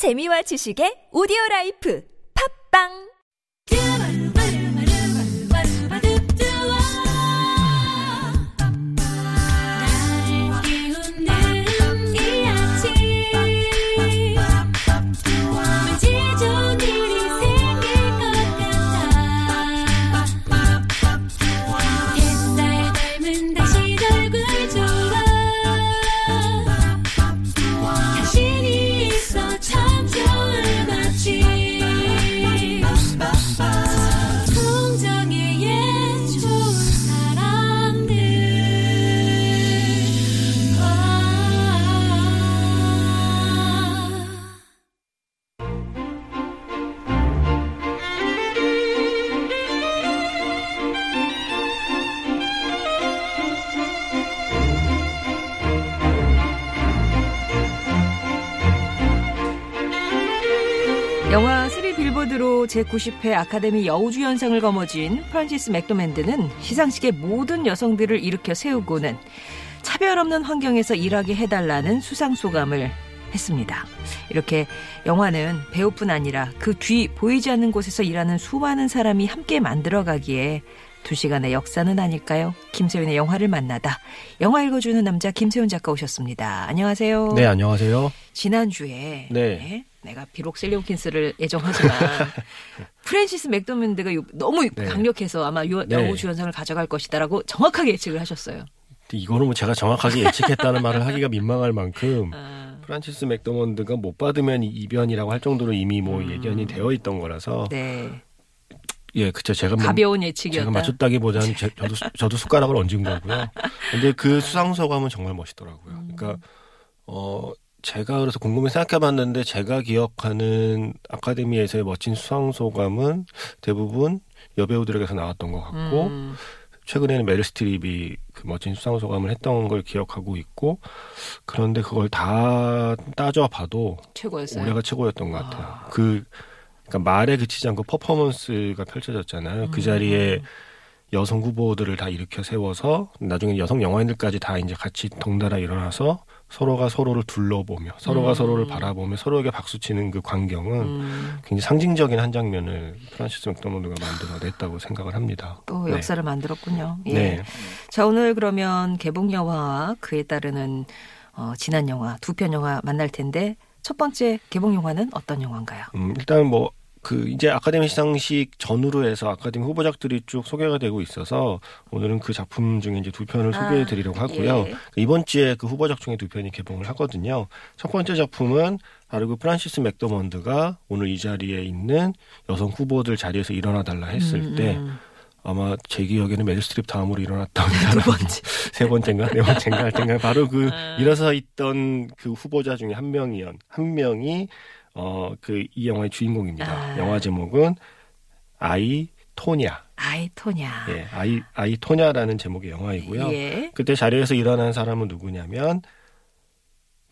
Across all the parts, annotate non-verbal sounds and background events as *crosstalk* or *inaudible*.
재미와 지식의 오디오 라이프. 팝빵 제90회 아카데미 여우주연상을 거머쥔 프란시스 맥도맨드는 시상식에 모든 여성들을 일으켜 세우고는 차별 없는 환경에서 일하게 해달라는 수상 소감을 했습니다. 이렇게 영화는 배우뿐 아니라 그 뒤 보이지 않는 곳에서 일하는 수많은 사람이 함께 만들어가기에 두 시간의 역사는 아닐까요? 김세윤의 영화를 만나다. 영화 읽어주는 남자 김세윤 작가 오셨습니다. 안녕하세요. 네, 안녕하세요. 지난주에 네. 네, 내가 비록 샐리 호킨스를 애정하지만 *laughs* 프랜시스 맥도맨드가 요- 너무 네. 강력해서 아마 요, 네. 여우 주연상을 가져갈 것이다라고 정확하게 예측을 하셨어요. 이거는 뭐 제가 정확하게 예측했다는 *laughs* 말을 하기가 민망할 만큼 아, 프란시스 맥도먼드가 못 받으면 이변이라고 할 정도로 이미 뭐 음. 예견이 되어 있던 거라서 네. 예, 그쵸. 제가 뭐- 가벼운 제가 예측이었다. 맞췄다기보다는 제, 저도 수- 저도 숟가락을 얹은 거고요. 근데 그 수상 소감은 정말 멋있더라고요. 그러니까 어 제가 그래서 궁금해 생각해봤는데 제가 기억하는 아카데미에서의 멋진 수상 소감은 대부분 여배우들에게서 나왔던 것 같고 음, 최근에는 메릴 스트립이 그 멋진 수상 소감을 했던 걸 기억하고 있고 그런데 그걸 다 따져봐도 최고였어요. 올해가 최고였던 것 같아요. 그 그러니까 말에 그치지 않고 퍼포먼스가 펼쳐졌잖아요. 그 자리에 여성 후보들을 다 일으켜 세워서 나중에 여성 영화인들까지 다 이제 같이 덩달아 일어나서 서로가 서로를 둘러보며 서로가 음. 서로를 바라보며 서로에게 박수치는 그 광경은 음, 굉장히 상징적인 한 장면을 프란시스 맥도먼드가 만들어냈다고 생각을 합니다. 또 네. 역사를 만들었군요. 예. 네. 자 오늘 그러면 개봉 영화와 그에 따르는 어, 지난 영화 두 편 영화 만날 텐데 첫 번째 개봉 영화는 어떤 영화인가요? 음, 일단 뭐, 그, 이제 아카데미 시상식 전후로 해서 아카데미 후보작들이 쭉 소개가 되고 있어서 오늘은 그 작품 중에 이제 두 편을 아, 소개해 드리려고 하고요. 예. 이번 주에 그 후보작 중에 두 편이 개봉을 하거든요. 첫 번째 작품은 바로 그 프란시스 맥도먼드가 오늘 이 자리에 있는 여성 후보들 자리에서 일어나 달라 했을 음, 때 음. 아마 제 기억에는 메릴 스트립 다음으로 일어났던 두 사람 번째. *laughs* 세 번째인가 네 번째인가 할 텐가 바로 그 아. 일어서 있던 그 후보자 중에 한 명이연 한 명이 어 그 이 영화의 주인공입니다. 아. 영화 제목은 아이 토냐. 아이 토냐. 예, 아이 아이 토냐라는 제목의 영화이고요. 예. 그때 자리에서 일어난 사람은 누구냐면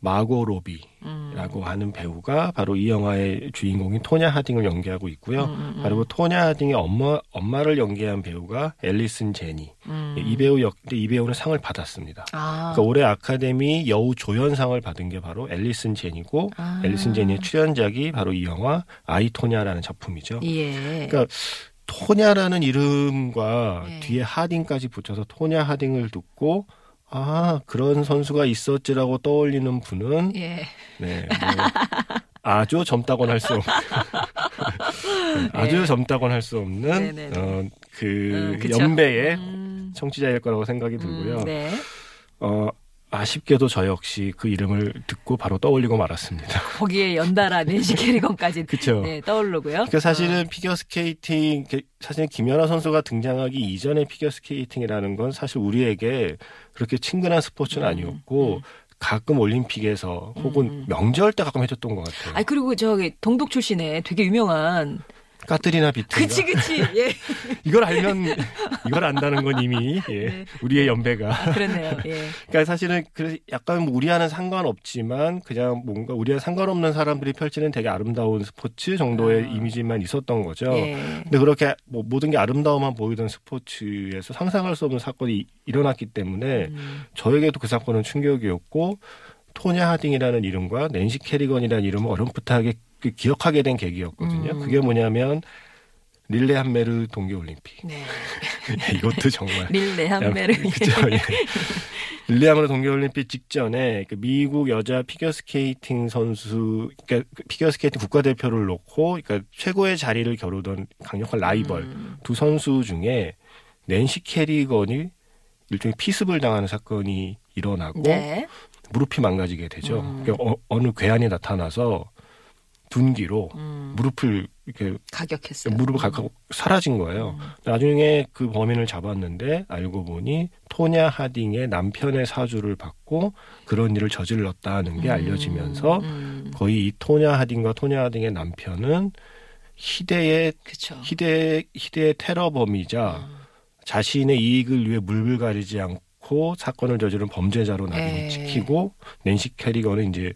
마고 로비라고 음. 하는 배우가 바로 이 영화의 주인공인 토냐 하딩을 연기하고 있고요. 음, 음, 음. 바로 그 토냐 하딩의 엄마 엄마를 연기한 배우가 앨리슨 제니. 음. 이 배우 역, 근데 이 배우는 상을 받았습니다. 아. 그러니까 올해 아카데미 여우 조연상을 받은 게 바로 앨리슨 제니고 아. 앨리슨 제니의 출연작이 바로 이 영화 아이 토냐라는 작품이죠. 예. 그러니까 토냐라는 이름과 네. 뒤에 하딩까지 붙여서 토냐 하딩을 듣고 아 그런 선수가 있었지라고 떠올리는 분은 예. 네, 뭐 아주 젊다곤 할 수 없는 *laughs* 네, 아주 네. 젊다곤 할 수 없는 네네네. 어, 그 음. 연배의 음. 청취자일 거라고 생각이 들고요. 음, 네. 어, 아쉽게도 저 역시 그 이름을 듣고 바로 떠올리고 말았습니다. *laughs* 거기에 연달아 낸시 캐리건까지 *laughs* 그쵸. 네, 떠오르고요. 그 사실은 피겨 스케이팅, 사실 김연아 선수가 등장하기 이전의 피겨 스케이팅이라는 건 사실 우리에게 그렇게 친근한 스포츠는 음, 아니었고, 음. 가끔 올림픽에서 혹은 음. 명절 때 가끔 해줬던 것 같아요. 아니 그리고 저기 동독 출신의 되게 유명한 까트리나 비트. 그치 그치 예 *laughs* 이걸 알면 이걸 안다는 건 이미 예, 네. 우리의 연배가. 아, 그렇네요 예 그러니까 사실은 그 약간 뭐 우리와는 상관없지만 그냥 뭔가 우리와 상관없는 사람들이 펼치는 되게 아름다운 스포츠 정도의 아. 이미지만 있었던 거죠. 예. 근데 그렇게 뭐 모든 게 아름다움만 보이던 스포츠에서 상상할 수 없는 사건이 이- 일어났기 때문에 음. 저에게도 그 사건은 충격이었고 토냐 하딩이라는 이름과 낸시 캐리건이라는 이름을 어렴풋하게 그 기억하게 된 계기였거든요. 음. 그게 뭐냐면 릴레함메르 동계 올림픽. 네. *laughs* 이것도 정말 릴레함메르. 그죠. 예. 릴레함메르 동계 올림픽 직전에 그 미국 여자 피겨 스케이팅 선수, 그러니까 그 피겨 스케이팅 국가 대표를 놓고, 그러니까 최고의 자리를 겨루던 강력한 라이벌 음. 두 선수 중에 낸시 캐리건이 일종의 피습을 당하는 사건이 일어나고 네. 무릎이 망가지게 되죠. 음. 그러니까 어, 느 괴한이 나타나서 둔기로 음. 무릎을 이렇게 가격했어요. 무릎을 갖고 사라진 거예요. 음. 나중에 그 범인을 잡았는데 알고 보니 토냐 하딩의 남편의 사주를 받고 그런 일을 저질렀다는 게 알려지면서 음. 거의 이 토냐 하딩과 토냐 하딩의 남편은 희대의 그쵸. 희대 희대의 테러범이자 음. 자신의 이익을 위해 물불 가리지 않고 사건을 저지른 범죄자로 에. 낙인을 찍히고 낸시 캐리건은 이제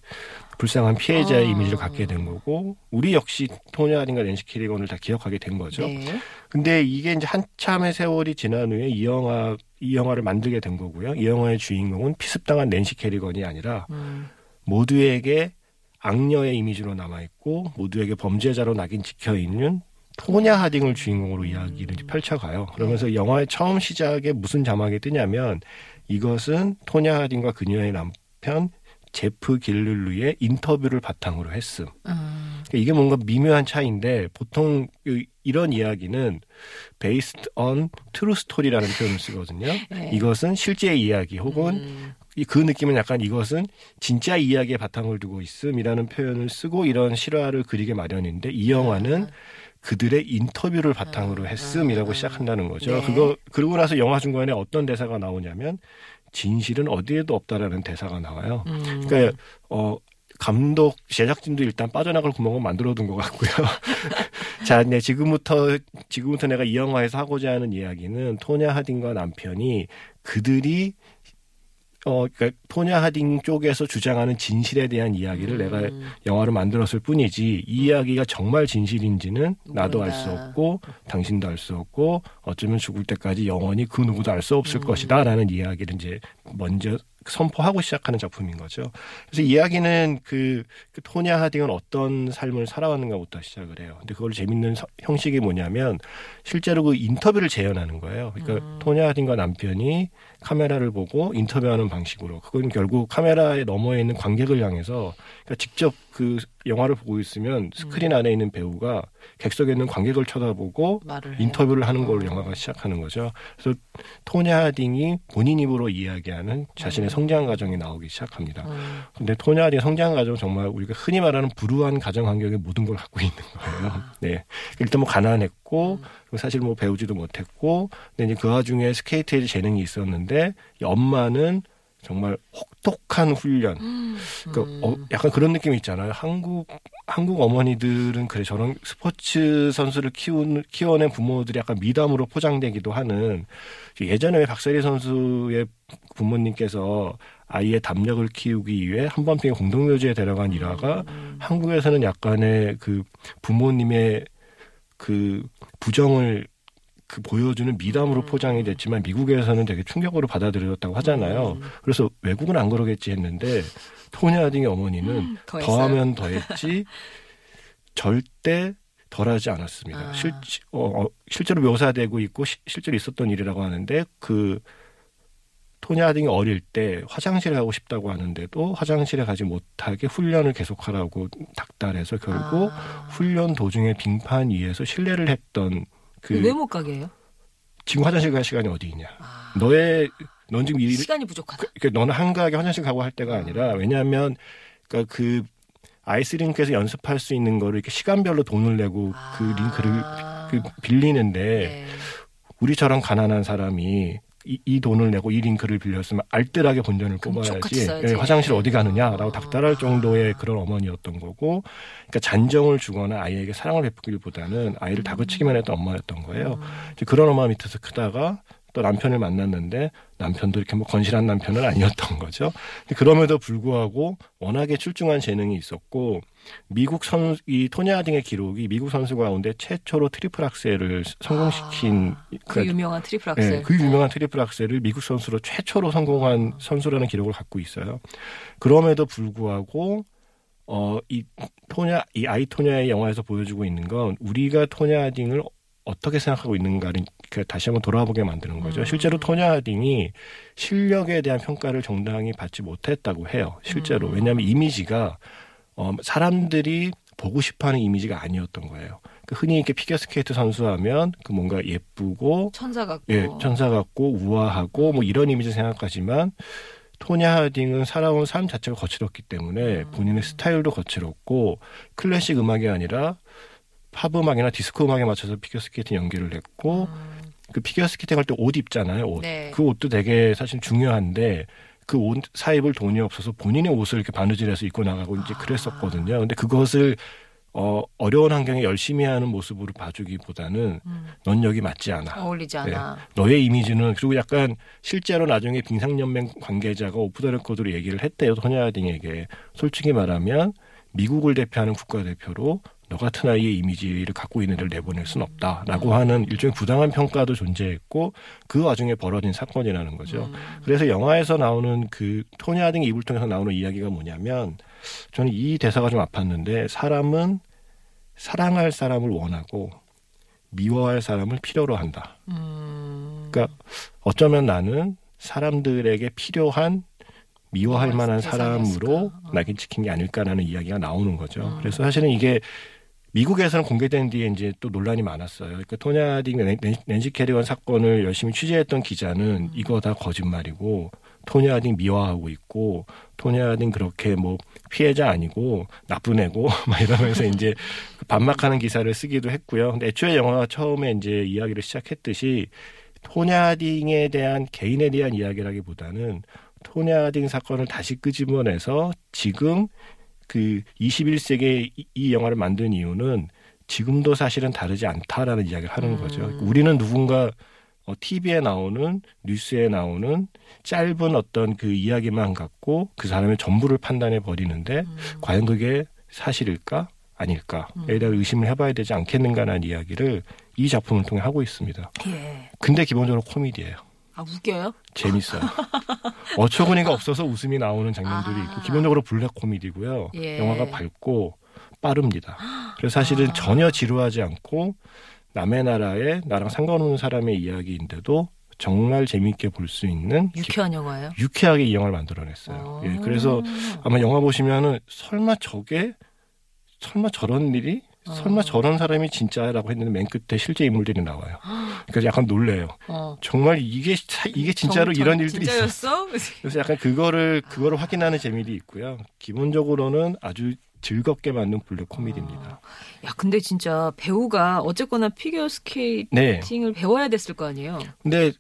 불쌍한 피해자의 아. 이미지를 갖게 된 거고 우리 역시 토냐 하딩과 낸시 캐리건을 다 기억하게 된 거죠. 네. 근데 이게 이제 한참의 세월이 지난 후에 이 영화 이 영화를 만들게 된 거고요. 이 영화의 주인공은 피습당한 낸시 캐리건이 아니라 음. 모두에게 악녀의 이미지로 남아 있고 모두에게 범죄자로 낙인 찍혀 있는 토냐 하딩을 주인공으로 이야기를 이제 펼쳐가요. 그러면서 영화의 처음 시작에 무슨 자막이 뜨냐면 이것은 토냐 하딩과 그녀의 남편 제프 길룰루의 인터뷰를 바탕으로 했음. 음. 그러니까 이게 뭔가 미묘한 차이인데 보통 이- 이런 이야기는 based on true story라는 표현을 쓰거든요. 네. 이것은 실제 이야기 혹은 음. 이- 그 느낌은 약간 이것은 진짜 이야기에 바탕을 두고 있음이라는 표현을 쓰고 이런 실화를 그리게 마련인데 이 영화는 그들의 인터뷰를 바탕으로 했음이라고 아. 시작한다는 거죠. 네. 그거 그러고 나서 영화 중간에 어떤 대사가 나오냐면 진실은 어디에도 없다라는 대사가 나와요. 음. 그러니까 어 감독 제작진도 일단 빠져나갈 구멍을 만들어둔 것 같고요. *laughs* 자, 네 지금부터 지금부터 내가 이 영화에서 하고자 하는 이야기는 토냐 하딩과 남편이 그들이 어 그러니까 토냐 하딩 쪽에서 주장하는 진실에 대한 이야기를 내가 음. 영화를 만들었을 뿐이지 이 이야기가 정말 진실인지는 나도 알 수. 없고 당신도 알 수 없고 어쩌면 죽을 때까지 영원히 그 누구도 알 수 없을 음. 것이다라는 이야기를 이제 먼저 선포하고 시작하는 작품인 거죠. 그래서 이야기는 그, 그 토냐 하딩은 어떤 삶을 살아왔는가부터 시작을 해요. 근데 그걸 재밌는 서- 형식이 뭐냐면 실제로 그 인터뷰를 재현하는 거예요. 그러니까 음. 토냐 하딩과 남편이 카메라를 보고 인터뷰하는 방식으로 그건 결국 카메라에 너머에 있는 관객을 향해서 그러니까 직접 그 영화를 보고 있으면 스크린 안에 있는 배우가 객석에 있는 관객을 쳐다보고. 인터뷰를 하는 걸로 어. 영화가 시작하는 거죠. 그래서 토냐 하딩이 본인 입으로 이야기하는 자신의 성장 과정이 나오기 시작합니다. 음. 근데 토냐 하딩 성장 과정 은 정말 우리가 흔히 말하는 불우한 가정 환경의 모든 걸 갖고 있는 거예요. 네. 일단 뭐 가난했고 음. 사실 뭐 배우지도 못했고 근데 이제 그 와중에 스케이트에 재능이 있었는데 이 엄마는 정말 혹독한 훈련. 그러니까 어, 약간 그런 느낌이 있잖아요. 한국 한국 어머니들은 그래 저런 스포츠 선수를 키운 키워낸 부모들이 약간 미담으로 포장되기도 하는 예전에 왜 박세리 선수의 부모님께서 아이의 담력을 키우기 위해 한밤중에 공동묘지에 데려간 일화가 음. 한국에서는 약간의 그 부모님의 그 부정을 그 보여주는 미담으로 음. 포장이 됐지만 미국에서는 되게 충격으로 받아들여졌다고 하잖아요. 음. 그래서 외국은 안 그러겠지 했는데 토냐 하딩의 어머니는 더 했어요? 더하면 더했지 *laughs* 절대 덜하지 않았습니다. 아. 실, 어, 어, 실제로 묘사되고 있고 시- 실제로 있었던 일이라고 하는데 그 토냐 하딩이 어릴 때 화장실에 가고 싶다고 하는데도 화장실에 가지 못하게 훈련을 계속하라고 닥달해서 결국 아. 훈련 도중에 빙판 위에서 실례를 했던 그 왜 못 가게 해요? 지금 화장실 갈 시간이 어디 있냐. 아. 너의 넌 지금 일, 시간이 부족하다. 그, 그 너는 한가하게 화장실 가고 할 때가 아니라 왜냐하면 그러니까 그 아이스링크에서 연습할 수 있는 거를 이렇게 시간별로 돈을 내고 그 링크를 아. 그 빌리는데 네. 우리처럼 가난한 사람이 이, 이 돈을 내고 이 링크를 빌렸으면 알뜰하게 본전을 뽑아야지. 예, 화장실 어디 가느냐라고 어. 닥달할 정도의 그런 어머니였던 거고 그러니까 잔정을 주거나 아이에게 사랑을 베푸기보다는 아이를 다그치기만 했던 엄마였던 거예요. 음. 그런 엄마 밑에서 크다가 또 남편을 만났는데 남편도 이렇게 뭐 건실한 남편은 아니었던 거죠. 그럼에도 불구하고 워낙에 출중한 재능이 있었고 미국 선 이 토냐 하딩의 기록이 미국 선수 가운데 최초로 트리플 악셀을 성공시킨 아, 그 그러니까 유명한 트리플 악셀. 예, 그 유명한 트리플 악셀을 미국 선수로 최초로 성공한 선수라는 기록을 갖고 있어요. 그럼에도 불구하고 어이 토냐 이 아이 토냐의 영화에서 보여주고 있는 건 우리가 토냐 하딩을 어떻게 생각하고 있는가를 그 다시 한번 돌아보게 만드는 거죠. 음. 실제로 토냐 하딩이 실력에 대한 평가를 정당히 받지 못했다고 해요. 실제로 음. 왜냐하면 이미지가 어, 사람들이 보고 싶어하는 이미지가 아니었던 거예요. 그 흔히 이렇게 피겨 스케이트 선수하면 그 뭔가 예쁘고 천사 같고. 예, 천사 같고 우아하고 뭐 이런 이미지 생각하지만 토냐 하딩은 살아온 삶 자체가 거칠었기 때문에 음. 본인의 스타일도 거칠었고 클래식 음악이 아니라 팝 음악이나 디스코 음악에 맞춰서 피겨 스케이트 연기를 했고 음, 그 피겨 스케이팅 할 때 옷 입잖아요. 옷. 네. 그 옷도 되게 사실 중요한데 그 옷 사입을 돈이 없어서 본인의 옷을 이렇게 바느질해서 입고 나가고 이제 아. 그랬었거든요. 근데 그것을 어, 어려운 환경에 열심히 하는 모습으로 봐주기보다는 음, 넌 여기 맞지 않아. 어울리지 않아. 너의 이미지는 그리고 약간 실제로 나중에 빙상연맹 관계자가 오프 더 레코드로 얘기를 했대요 토냐 하딩에게 솔직히 말하면 미국을 대표하는 국가대표로 너 같은 아이의 이미지를 갖고 있는 애를 내보낼 순 없다라고 하는 일종의 부당한 평가도 존재했고 그 와중에 벌어진 사건이라는 거죠. 음, 그래서 영화에서 나오는 그 토냐 하딩 입을 통해서 나오는 이야기가 뭐냐면 저는 이 대사가 좀 아팠는데 사람은 사랑할 사람을 원하고 미워할 사람을 필요로 한다. 음. 그러니까 어쩌면 나는 사람들에게 필요한 미워할 미워할 만한? 사람으로 어. 낙인 찍힌 게 아닐까라는 이야기가 나오는 거죠. 음. 그래서 사실은 이게 미국에서는 공개된 뒤에 이제 또 논란이 많았어요. 그러니까 토냐 딩 낸- 낸- 낸시 캐리건 사건을 열심히 취재했던 기자는 음. 이거 다 거짓말이고 토냐 딩 미화하고 있고 토냐 딩 그렇게 뭐 피해자 아니고 나쁜 애고 *laughs* 막 이러면서 이제 반박하는 기사를 쓰기도 했고요. 근데 애초에 영화가 처음에 이제 이야기를 시작했듯이 토냐 딩에 대한 개인에 대한 이야기라기보다는 토냐 딩 사건을 다시 끄집어내서 지금 그 21세기에 이, 이 영화를 만든 이유는 지금도 사실은 다르지 않다라는 이야기를 하는 음. 거죠. 우리는 누군가 어, TV에 나오는 뉴스에 나오는 짧은 어떤 그 이야기만 갖고 그 사람의 전부를 판단해 버리는데 음. 과연 그게 사실일까 아닐까에 음. 대한 의심을 해봐야 되지 않겠는가라는 이야기를 이 작품을 통해 하고 있습니다. 예. 근데 기본적으로 코미디예요. 아 웃겨요? 재밌어요. *laughs* 어처구니가 없어서 웃음이 나오는 장면들이 아. 있고 기본적으로 블랙 코미디고요. 예. 영화가 밝고 빠릅니다. *gasps* 그래서 사실은 아. 전혀 지루하지 않고 남의 나라에 나랑 상관없는 사람의 이야기인데도 정말 재미있게 볼 수 있는 기- 유쾌한 영화예요. 유쾌하게 이 영화를 만들어냈어요. 예, 그래서 아마 영화 보시면은 설마 저게 설마 저런 일이 설마 어. 저런 사람이 진짜라고 했는데 맨 끝에 실제 인물들이 나와요. 그래서 약간 놀래요. 어. 정말 이게 사- 이게 진짜로 정- 이런 정- 일들이 있어. 진짜였어? *laughs* 그래서 약간 그거를 그거를 확인하는 재미도 있고요. 기본적으로는 아주 즐겁게 만든 블랙 코미디입니다. 야 근데 진짜 배우가 어쨌거나 피겨 네. 스케이팅을 배워야 됐을 거 아니에요. 근데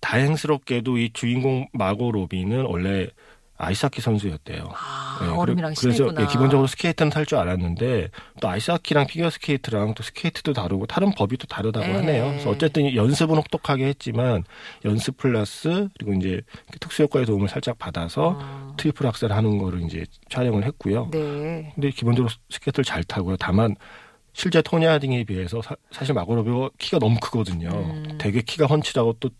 다행스럽게도 이 주인공 마고 로비는 원래 아이스하키 선수였대요. 아, 네, 얼음이랑 그래- 그래서. 예, 기본적으로 스케이트는 탈줄 알았는데 또 아이스하키랑 피겨 스케이트랑 또 스케이트도 다르고 타는 법이 또 다르다고 네. 하네요. 그래서 어쨌든 연습은 혹독하게 했지만 연습 플러스 그리고 이제 그 특수 효과의 도움을 살짝 받아서 아, triple axel 하는 거를 이제 촬영을 했고요. 네. 근데 기본적으로 스케이트를 잘 타고요. 다만 실제 토냐 하딩에 비해서 사, 실 마고 로비가 키가 너무 크거든요. 음. 되게 키가 훤칠하고 또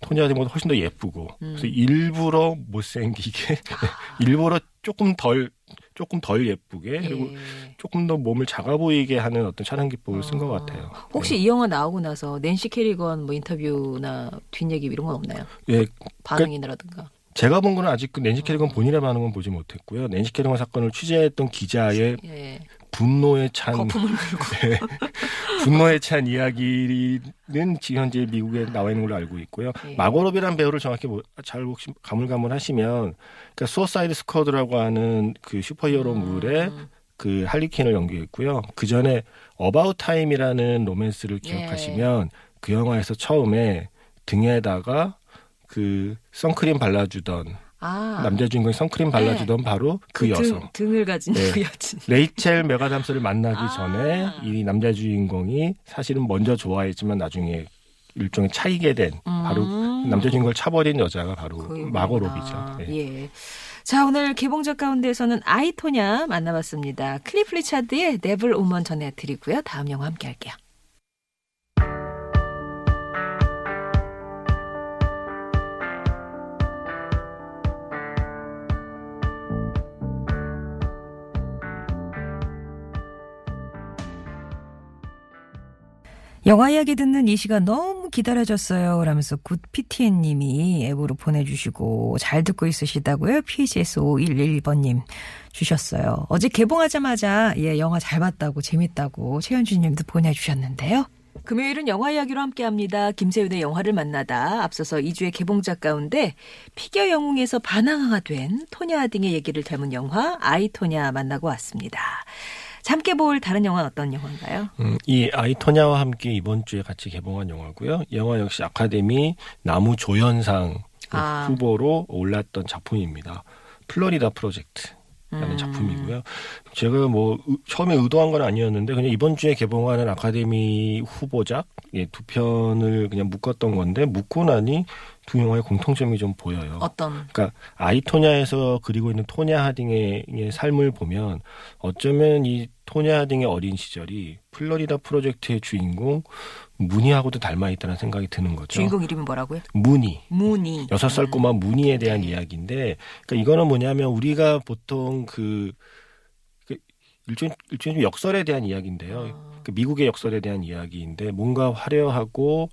토니 하딩보다 훨씬 더 예쁘고 음. 그래서 일부러 못생기게 *laughs* 일부러 조금 덜 조금 덜 예쁘게 그리고 예. 조금 더 몸을 작아 보이게 하는 어떤 촬영 기법을 쓴것 아, 같아요. 혹시 이 영화 나오고 나서 낸시 캐리건 뭐 인터뷰나 뒷얘기 이런 건 없나요? 예, 반응이라든가. 제가 본 거는 아직 그 낸시 캐리건 본인의 반응은 보지 못했고요. 낸시 캐리건 사건을 취재했던 기자의 예. 분노에 찬 거품을 *laughs* 물고. 분노에 찬 이야기는 지금 현재 미국에 나와 있는 걸로 알고 있고요. 예. 마고 로비라는 배우를 정확히 뭐- 잘 혹시 가물가물하시면 그러니까 수어사이드 스쿼드라고 하는 그 superhero물의 음. 그 할리퀸을 연기했고요. 그 전에 어바웃 타임이라는 로맨스를 예. 기억하시면 그 영화에서 처음에 등에다가 그 선크림 발라주던 아. 남자 주인공이 선크림 발라주던 바로 그, 등- 여성. 등 을 가진 네. 그 여친. *laughs* 레이첼 맥아담스를 만나기 아. 전에 이 남자 주인공이 사실은 먼저 좋아했지만 나중에 일종의 차이게 된 바로 음. 남자 주인공을 차버린 여자가 바로. 마고 로비죠. 네. 예. 자, 오늘 개봉작 가운데서는 아이토냐 만나봤습니다. 클리프 리차드의 데블 우먼 전해드리고요. 다음 영화 함께 할게요. 영화 이야기 듣는 이 시간 너무 기다려졌어요. 라면서 굿PTN 님이 앱으로 보내주시고 잘 듣고 있으시다고요. PHS511번님 주셨어요. 어제 개봉하자마자 예, 영화 잘 봤다고 재밌다고 최현준 님도 보내주셨는데요. 금요일은 영화 이야기로 함께 합니다. 김세윤의 영화를 만나다 앞서서 2주의 개봉작 가운데 피겨 영웅에서 반항아가 된 토냐 등의 얘기를 담은 영화 아이토냐 만나고 왔습니다. 자, 함께 볼 다른 영화는 어떤 영화인가요? 음, 이 아이토냐와 함께 이번 주에 같이 개봉한 영화고요. 이 영화 역시 아카데미 나무 조연상 아. 후보로 올랐던 작품입니다. 플로리다 프로젝트. 라는 음. 작품이고요. 제가 뭐 의- 처음에 의도한 건 아니었는데 그냥 이번 주에 개봉하는 아카데미 후보작 예, 두 편을 그냥 묶었던 건데 묶고 나니 두 영화의 공통점이 좀 보여요. 어떤 그러니까 아이토냐에서 그리고 있는 토냐 하딩의 의 삶을 보면 어쩌면 이 토냐 하딩의 어린 시절이 플로리다 프로젝트의 주인공 무니하고도 닮아 있다는 생각이 드는 거죠. 주인공 이름이 뭐라고요? 무니. 무니. 여섯 살 꼬마 무니에 대한 네. 이야기인데, 그러니까 이거는 뭐냐면 우리가 보통 그, 그 일종 일종의 좀 역설에 대한 이야기인데요. 아. 그 미국의 역설에 대한 이야기인데 뭔가 화려하고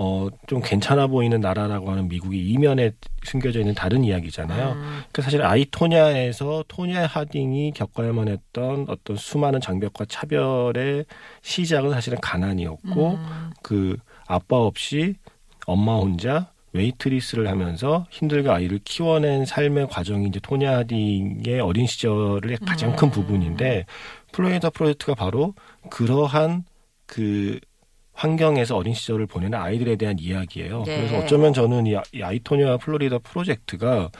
어 좀 괜찮아 보이는 나라라고 하는 미국이 이면에 숨겨져 있는 다른 이야기잖아요. 음. 그러니까 사실 아이토냐에서 토냐 하딩이 겪어야만 했던 어떤 수많은 장벽과 차별의 시작은 사실은 가난이었고 음. 그 아빠 없이 엄마 혼자 웨이트리스를 하면서 힘들게 아이를 키워낸 삶의 과정이 이제 토냐 하딩의 어린 시절의 가장 큰 음. 부분인데 플로리다 프로젝트가 바로 그러한 그 환경에서 어린 시절을 보내는 아이들에 대한 이야기예요. 네. 그래서 어쩌면 저는 이, 아- 이 아이토냐 플로리다 프로젝트가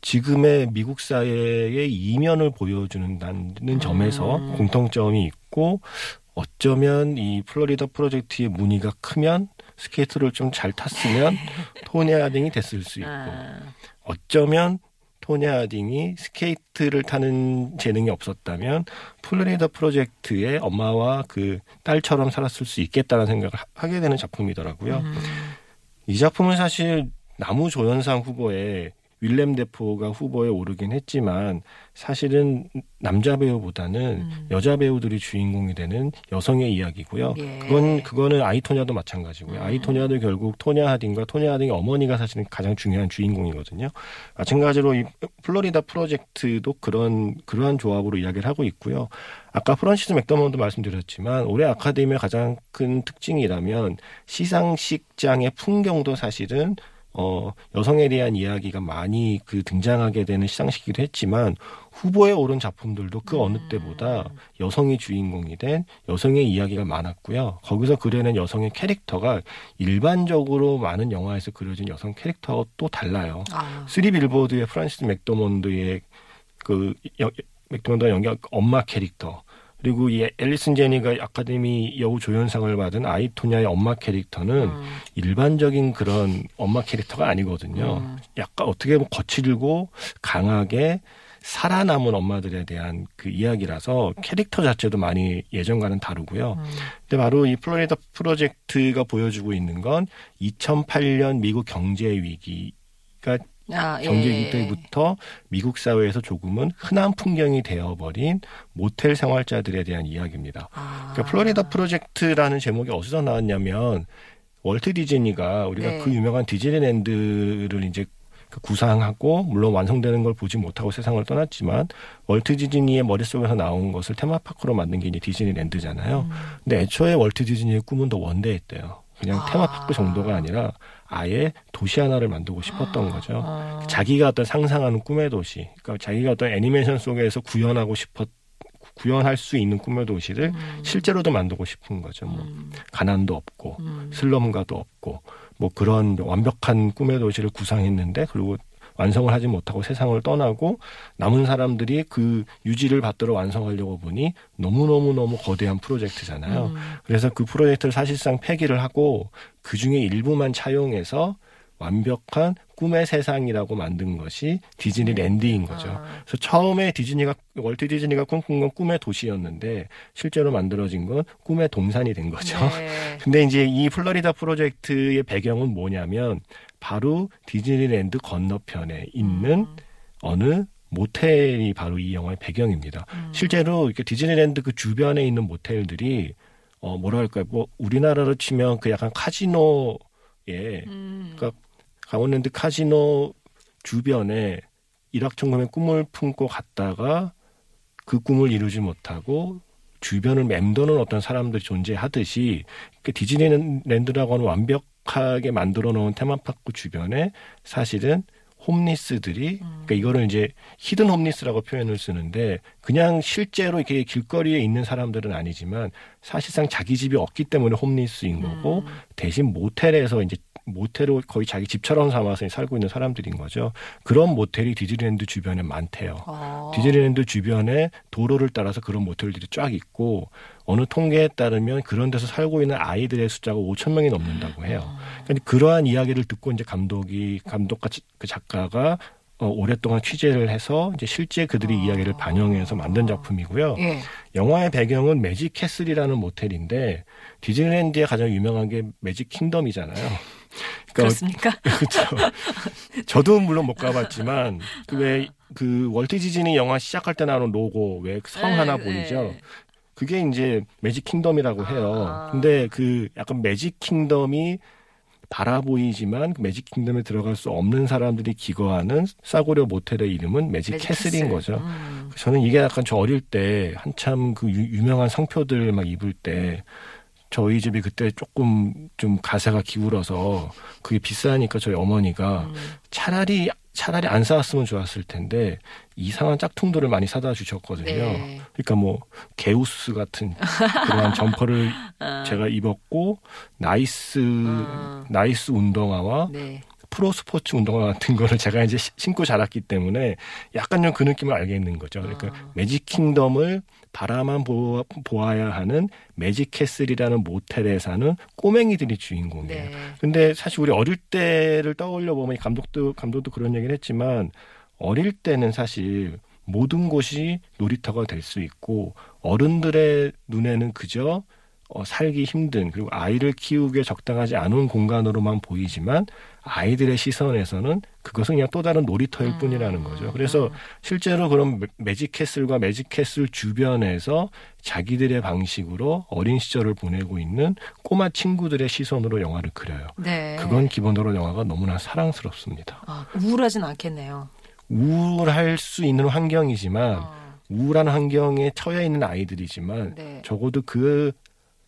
지금의 미국 사회의 이면을 보여주는다는 점에서 음. 공통점이 있고 어쩌면 이 플로리다 프로젝트의 무니가 크면 스케이트를 좀 잘 탔으면 토냐 하딩이 됐을 수 있고 아. 어쩌면 토냐 하딩이 스케이트를 타는 재능이 없었다면 플로리다 프로젝트의 엄마와 그 딸처럼 살았을 수 있겠다는 생각을 하- 하게 되는 작품이더라고요. 음. 이 작품은 사실 남우 조연상 후보에 윌렘 데포가 후보에 오르긴 했지만 사실은 남자 배우보다는 음. 여자 배우들이 주인공이 되는 여성의 이야기고요. 예. 그건 그거는 아이토냐도 마찬가지고요. 음. 아이토냐도 결국 토냐 하딩과 토냐 하딩의 어머니가 사실은 가장 중요한 주인공이거든요. 마찬가지로 이 플로리다 프로젝트도 그런 그러한 조합으로 이야기를 하고 있고요. 아까 프란시스 맥더먼도 말씀드렸지만 올해 아카데미의 가장 큰 특징이라면 시상식장의 풍경도 사실은 어, 여성에 대한 이야기가 많이 그 등장하게 되는 시상식이기도 했지만 후보에 오른 작품들도 그 어느 때보다 여성이 주인공이 된 여성의 이야기가 많았고요. 거기서 그려낸 여성의 캐릭터가 일반적으로 많은 영화에서 그려진 여성 캐릭터와 또 달라요. 아. 쓰리 빌보드의 프란시스 맥도먼드의 그 여- 맥도먼드가 연기한 엄마 캐릭터 그리고 이 앨리슨 제니가 아카데미 여우 조연상을 받은 아이토냐의 엄마 캐릭터는 음. 일반적인 그런 엄마 캐릭터가 아니거든요. 음. 약간 어떻게 보면 거칠고 강하게 살아남은 엄마들에 대한 그 이야기라서 캐릭터 자체도 많이 예전과는 다르고요. 음. 근데 바로 이 플로리다 프로젝트가 보여주고 있는 건 2008년 미국 경제 위기가 아, 예. 경제 위기 때부터 미국 사회에서 조금은 흔한 풍경이 되어버린 모텔 생활자들에 대한 이야기입니다. 아. 그러니까 플로리다 프로젝트라는 제목이 어디서 나왔냐면 월트 디즈니가 우리가 네. 그 유명한 디즈니랜드를 이제 그 구상하고 물론 완성되는 걸 보지 못하고 세상을 떠났지만 월트 디즈니의 머릿속에서 나온 것을 테마파크로 만든 게 이제 디즈니랜드잖아요. 음. 근데 애초에 월트 디즈니의 꿈은 더 원대했대요. 그냥 아. 테마파크 정도가 아니라 아예 도시 하나를 만들고 싶었던 거죠. 어. 자기가 어떤 상상하는 꿈의 도시, 그러니까 자기가 어떤 애니메이션 속에서 구현하고 싶었 구현할 수 있는 꿈의 도시를 음. 실제로도 만들고 싶은 거죠. 뭐 음. 가난도 없고 음. 슬럼가도 없고 뭐 그런 완벽한 꿈의 도시를 구상했는데 그리고 완성을 하지 못하고 세상을 떠나고 남은 사람들이 그 유지를 받들어 완성하려고 보니 너무너무너무 거대한 프로젝트잖아요. 음. 그래서 그 프로젝트를 사실상 폐기를 하고 그 중에 일부만 차용해서 완벽한 꿈의 세상이라고 만든 것이 디즈니랜드인 거죠. 아. 그래서 처음에 디즈니가 월트 디즈니가 꿈꾼 건 꿈의 도시였는데 실제로 만들어진 건 꿈의 동산이 된 거죠. 네. *laughs* 근데 이제 이 플로리다 프로젝트의 배경은 뭐냐면 바로 디즈니랜드 건너편에 있는 음. 어느 모텔이 바로 이 영화의 배경입니다. 음. 실제로 이렇게 디즈니랜드 그 주변에 있는 모텔들이 어 뭐랄까요? 뭐 우리나라로 치면 그 약간 카지노에 음. 그러니까 강원랜드 카지노 주변에 일확천금의 꿈을 품고 갔다가 그 꿈을 이루지 못하고 주변을 맴도는 어떤 사람들이 존재하듯이 그 디즈니랜드라고 하는 완벽하게 만들어 놓은 테마파크 주변에 사실은 homeless들이 그러니까 이거를 이제 hidden homeless라고 표현을 쓰는데 그냥 실제로 이렇게 길거리에 있는 사람들은 아니지만 사실상 자기 집이 없기 때문에 homeless인 거고 대신 모텔에서 이제 모텔을 거의 자기 집처럼 삼아서 살고 있는 사람들인 거죠. 그런 모텔이 디즈니랜드 주변에 많대요. 어. 디즈니랜드 주변에 도로를 따라서 그런 모텔들이 쫙 있고 어느 통계에 따르면 그런 데서 살고 있는 아이들의 숫자가 5천 명이 넘는다고 해요. 그러니까 그러한 이야기를 듣고 이제 감독이 감독과 지- 그 작가가 어, 오랫동안 취재를 해서 이제 실제 그들의 이야기를 반영해서 만든 작품이고요. 예. 영화의 배경은 매직 캐슬이라는 모텔인데 디즈니랜드의 가장 유명한 게 매직 킹덤이잖아요. 그러니까 그렇습니까? *laughs* 그렇죠. 저도 물론 못 가봤지만 그왜그 월트 디즈니 영화 시작할 때 나오는 로고 왜 성 하나 네, 보이죠? 네. 그게 이제 매직 킹덤이라고 해요. 아. 근데 그 약간 매직 킹덤이 바라 보이지만 그 매직 킹덤에 들어갈 수 없는 사람들이 기거하는 싸구려 모텔의 이름은 매직, 매직 캐슬인 캐슬. 거죠. 음. 저는 이게 약간 저 어릴 때 한참 그 유, 유명한 상표들 막 입을 때 저희 집이 그때 조금 좀 가세가 기울어서 그게 비싸니까 저희 어머니가 음. 차라리 차라리 안 사왔으면 좋았을 텐데 이상한 짝퉁들을 많이 사다 주셨거든요. 네. 그러니까 뭐 게우스 같은 그런 *laughs* 점퍼를 아. 제가 입었고 나이스 아. 나이스 운동화와 네. 프로 스포츠 운동화 같은 거를 제가 이제 시- 신고 자랐기 때문에 약간 좀 그 느낌을 알겠는 거죠. 그러니까 아. 매직 킹덤을 바라만 보, 보아야 하는 매직 캐슬이라는 모텔에 사는 꼬맹이들이 주인공이에요. 네. 근데 사실 우리 어릴 때를 떠올려 보면 이 감독도 감독도 그런 얘기를 했지만 어릴 때는 사실 모든 곳이 놀이터가 될 수 있고 어른들의 눈에는 그저 어, 살기 힘든 그리고 아이를 키우기에 적당하지 않은 공간으로만 보이지만 아이들의 시선에서는 그것은 그냥 또 다른 놀이터일 음. 뿐이라는 거죠. 그래서 실제로 그런 매- 매직캐슬과 매직캐슬 주변에서 자기들의 방식으로 어린 시절을 보내고 있는 꼬마 친구들의 시선으로 영화를 그려요. 네. 그건 기본적으로 영화가 너무나 사랑스럽습니다. 아, 우울하진 않겠네요. 우울할 수 있는 환경이지만 어. 우울한 환경에 처해 있는 아이들이지만 네. 적어도 그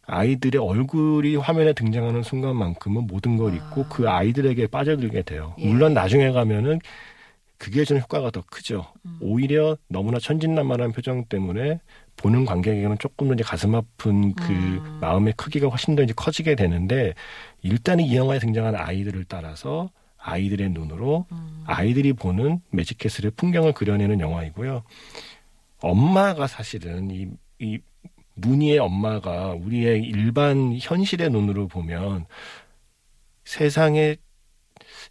아이들의 얼굴이 화면에 등장하는 순간만큼은 모든 걸 잊고 아. 그 아이들에게 빠져들게 돼요. 예. 물론 나중에 가면은 그게 좀 효과가 더 크죠. 음. 오히려 너무나 천진난만한 표정 때문에 보는 관객에게는 조금 더 이제 가슴 아픈 그 음. 마음의 크기가 훨씬 더 이제 커지게 되는데 일단은 이 영화에 등장하는 아이들을 따라서 아이들의 눈으로 음. 아이들이 보는 매직 캐슬의 풍경을 그려내는 영화이고요. 엄마가 사실은 이, 이 무늬의 엄마가 우리의 일반 현실의 눈으로 보면 세상에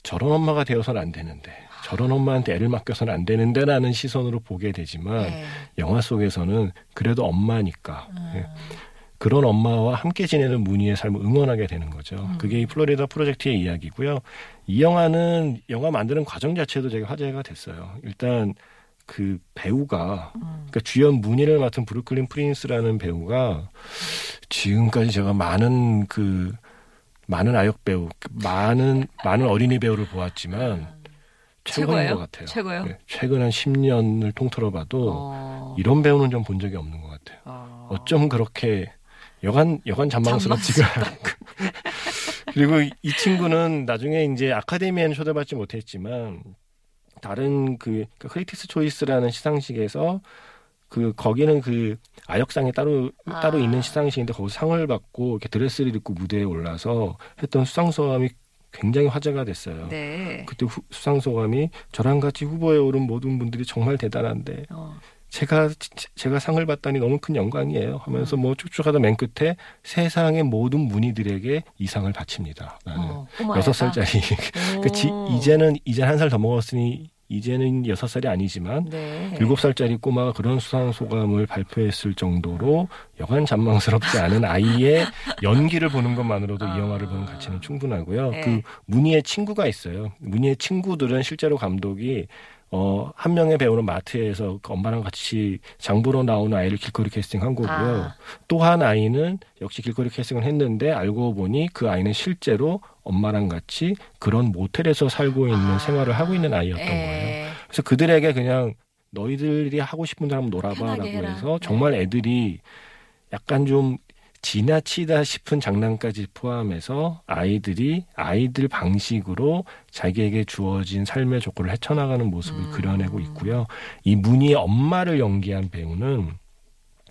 저런 엄마가 되어서는 안 되는데 저런 엄마한테 애를 맡겨서는 안 되는데라는 시선으로 보게 되지만 네. 영화 속에서는 그래도 엄마니까 예. 음. 그런 엄마와 함께 지내는 무늬의 삶을 응원하게 되는 거죠. 음. 그게 이 플로리다 프로젝트의 이야기고요. 이 영화는 영화 만드는 과정 자체도 되게 화제가 됐어요. 일단 그 배우가 음. 그러니까 주연 문희를 맡은 브루클린 프린스라는 배우가 지금까지 제가 많은 그 많은 아역 배우, 그 많은 많은 어린이 배우를 보았지만 최고인? 것 같아요. 최고요? 네, 최근 한 10년을 통틀어 봐도 어. 이런 배우는 좀 본 적이 없는 것 같아요. 어. 어쩜 그렇게 여간 여간 잔망스럽지가 않고 *laughs* 그리고 이- 이 친구는 나중에 이제 아카데미에는 초대받지 못했지만 다른 그 크리틱스 초이스라는 시상식에서 그 거기는 그 아역상이 따로 아. 따로 있는 시상식인데 거기서 상을 받고 이렇게 드레스를 입고 무대에 올라서 했던 수상 소감이 굉장히 화제가 됐어요. 네. 그때 후- 수상 소감이 저랑 같이 후보에 오른 모든 분들이 정말 대단한데 어. 제가 지- 제가 상을 받다니 너무 큰 영광이에요. 하면서 뭐 쭉쭉하다 맨 끝에 세상의 모든 문의들에게 이 상을 바칩니다. 라는 어. 여섯 살짜리. *laughs* 그 지- 이제는 이제 한 살 더 먹었으니 이제는 여섯 살이 아니지만 네. 일곱 살짜리 꼬마가 그런 수상 소감을 발표했을 정도로 여간 잔망스럽지 않은 아이의 *laughs* 연기를 보는 것만으로도 이 영화를 보는 가치는 충분하고요. 네. 그 문희의 친구가 있어요. 문희의 친구들은 실제로 감독이 어, 한 명의 배우는 마트에서 그 엄마랑 같이 장보러 나오는 아이를 길거리 캐스팅한 거고요. 아. 또한 아이는 역시 길거리 캐스팅을 했는데 알고 보니 그 아이는 실제로 엄마랑 같이 그런 모텔에서 살고 있는 아. 생활을 하고 있는 아이였던 거예요. 예. 그래서 그들에게 그냥 너희들이 하고 싶은 대로 한번 편하게 놀아봐라고. 해서 네. 정말 애들이 약간 좀 지나치다 싶은 장난까지 포함해서 아이들이 아이들 방식으로 자기에게 주어진 삶의 조건을 헤쳐나가는 모습을 음. 그려내고 있고요. 이 문희의 엄마를 연기한 배우는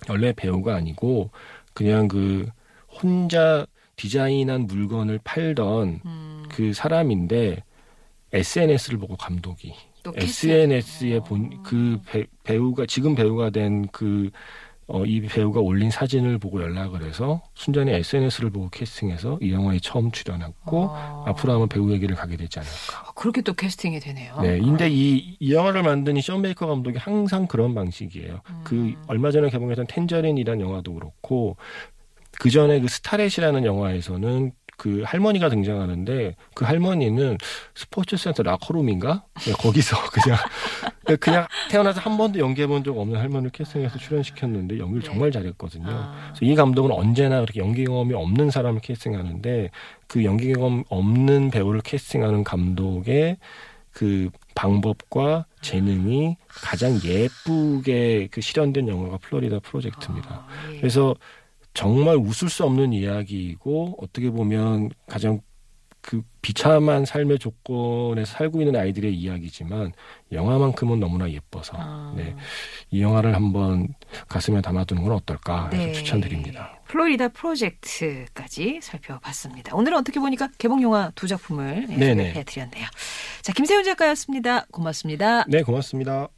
원래 배우가 아니고 그냥 그 혼자 디자인한 물건을 팔던 음, 그 사람인데 SNS를 보고 감독이 또 SNS에 캐스팅. 본그 배우가 지금 배우가 된그 어, 이 배우가 올린 사진을 보고 연락을 해서 순전히 SNS를 보고 캐스팅해서 이 영화에 처음 출연했고 어. 앞으로 아마 배우 얘기를 가게 되지 않을까. 아, 그렇게 또 캐스팅이 되네요. 네, 근데 이, 이 영화를 만든 이 션 베이커 감독이 항상 그런 방식이에요. 그 음. 얼마 전에 개봉했던 탠저린이라는 영화도 그렇고 그 전에 그 스타렛이라는 영화에서는 그 할머니가 등장하는데 그 할머니는 스포츠 센터 라커룸인가 네, 거기서 *laughs* 그냥 그냥 태어나서 한 번도 연기해 본 적 없는 할머니를 캐스팅해서 출연시켰는데 연기를 네. 정말 잘했거든요. 아. 그래서 이 감독은 언제나 그렇게 연기 경험이 없는 사람을 캐스팅하는데 그 연기 경험 없는 배우를 캐스팅하는 감독의 그 방법과 재능이 가장 예쁘게 그 실현된 영화가 플로리다 프로젝트입니다. 아, 예. 그래서 정말 웃을 수 없는 이야기이고 어떻게 보면 가장 그 비참한 삶의 조건에 살고 있는 아이들의 이야기지만 영화만큼은 너무나 예뻐서 아. 네, 이 영화를 한번 가슴에 담아두는 건 어떨까 해서 네. 추천드립니다. 플로리다 프로젝트까지 살펴봤습니다. 오늘은 어떻게 보니까 개봉 영화 두 작품을. 소개해드렸네요. 자, 김세훈 작가였습니다. 고맙습니다. 네, 고맙습니다.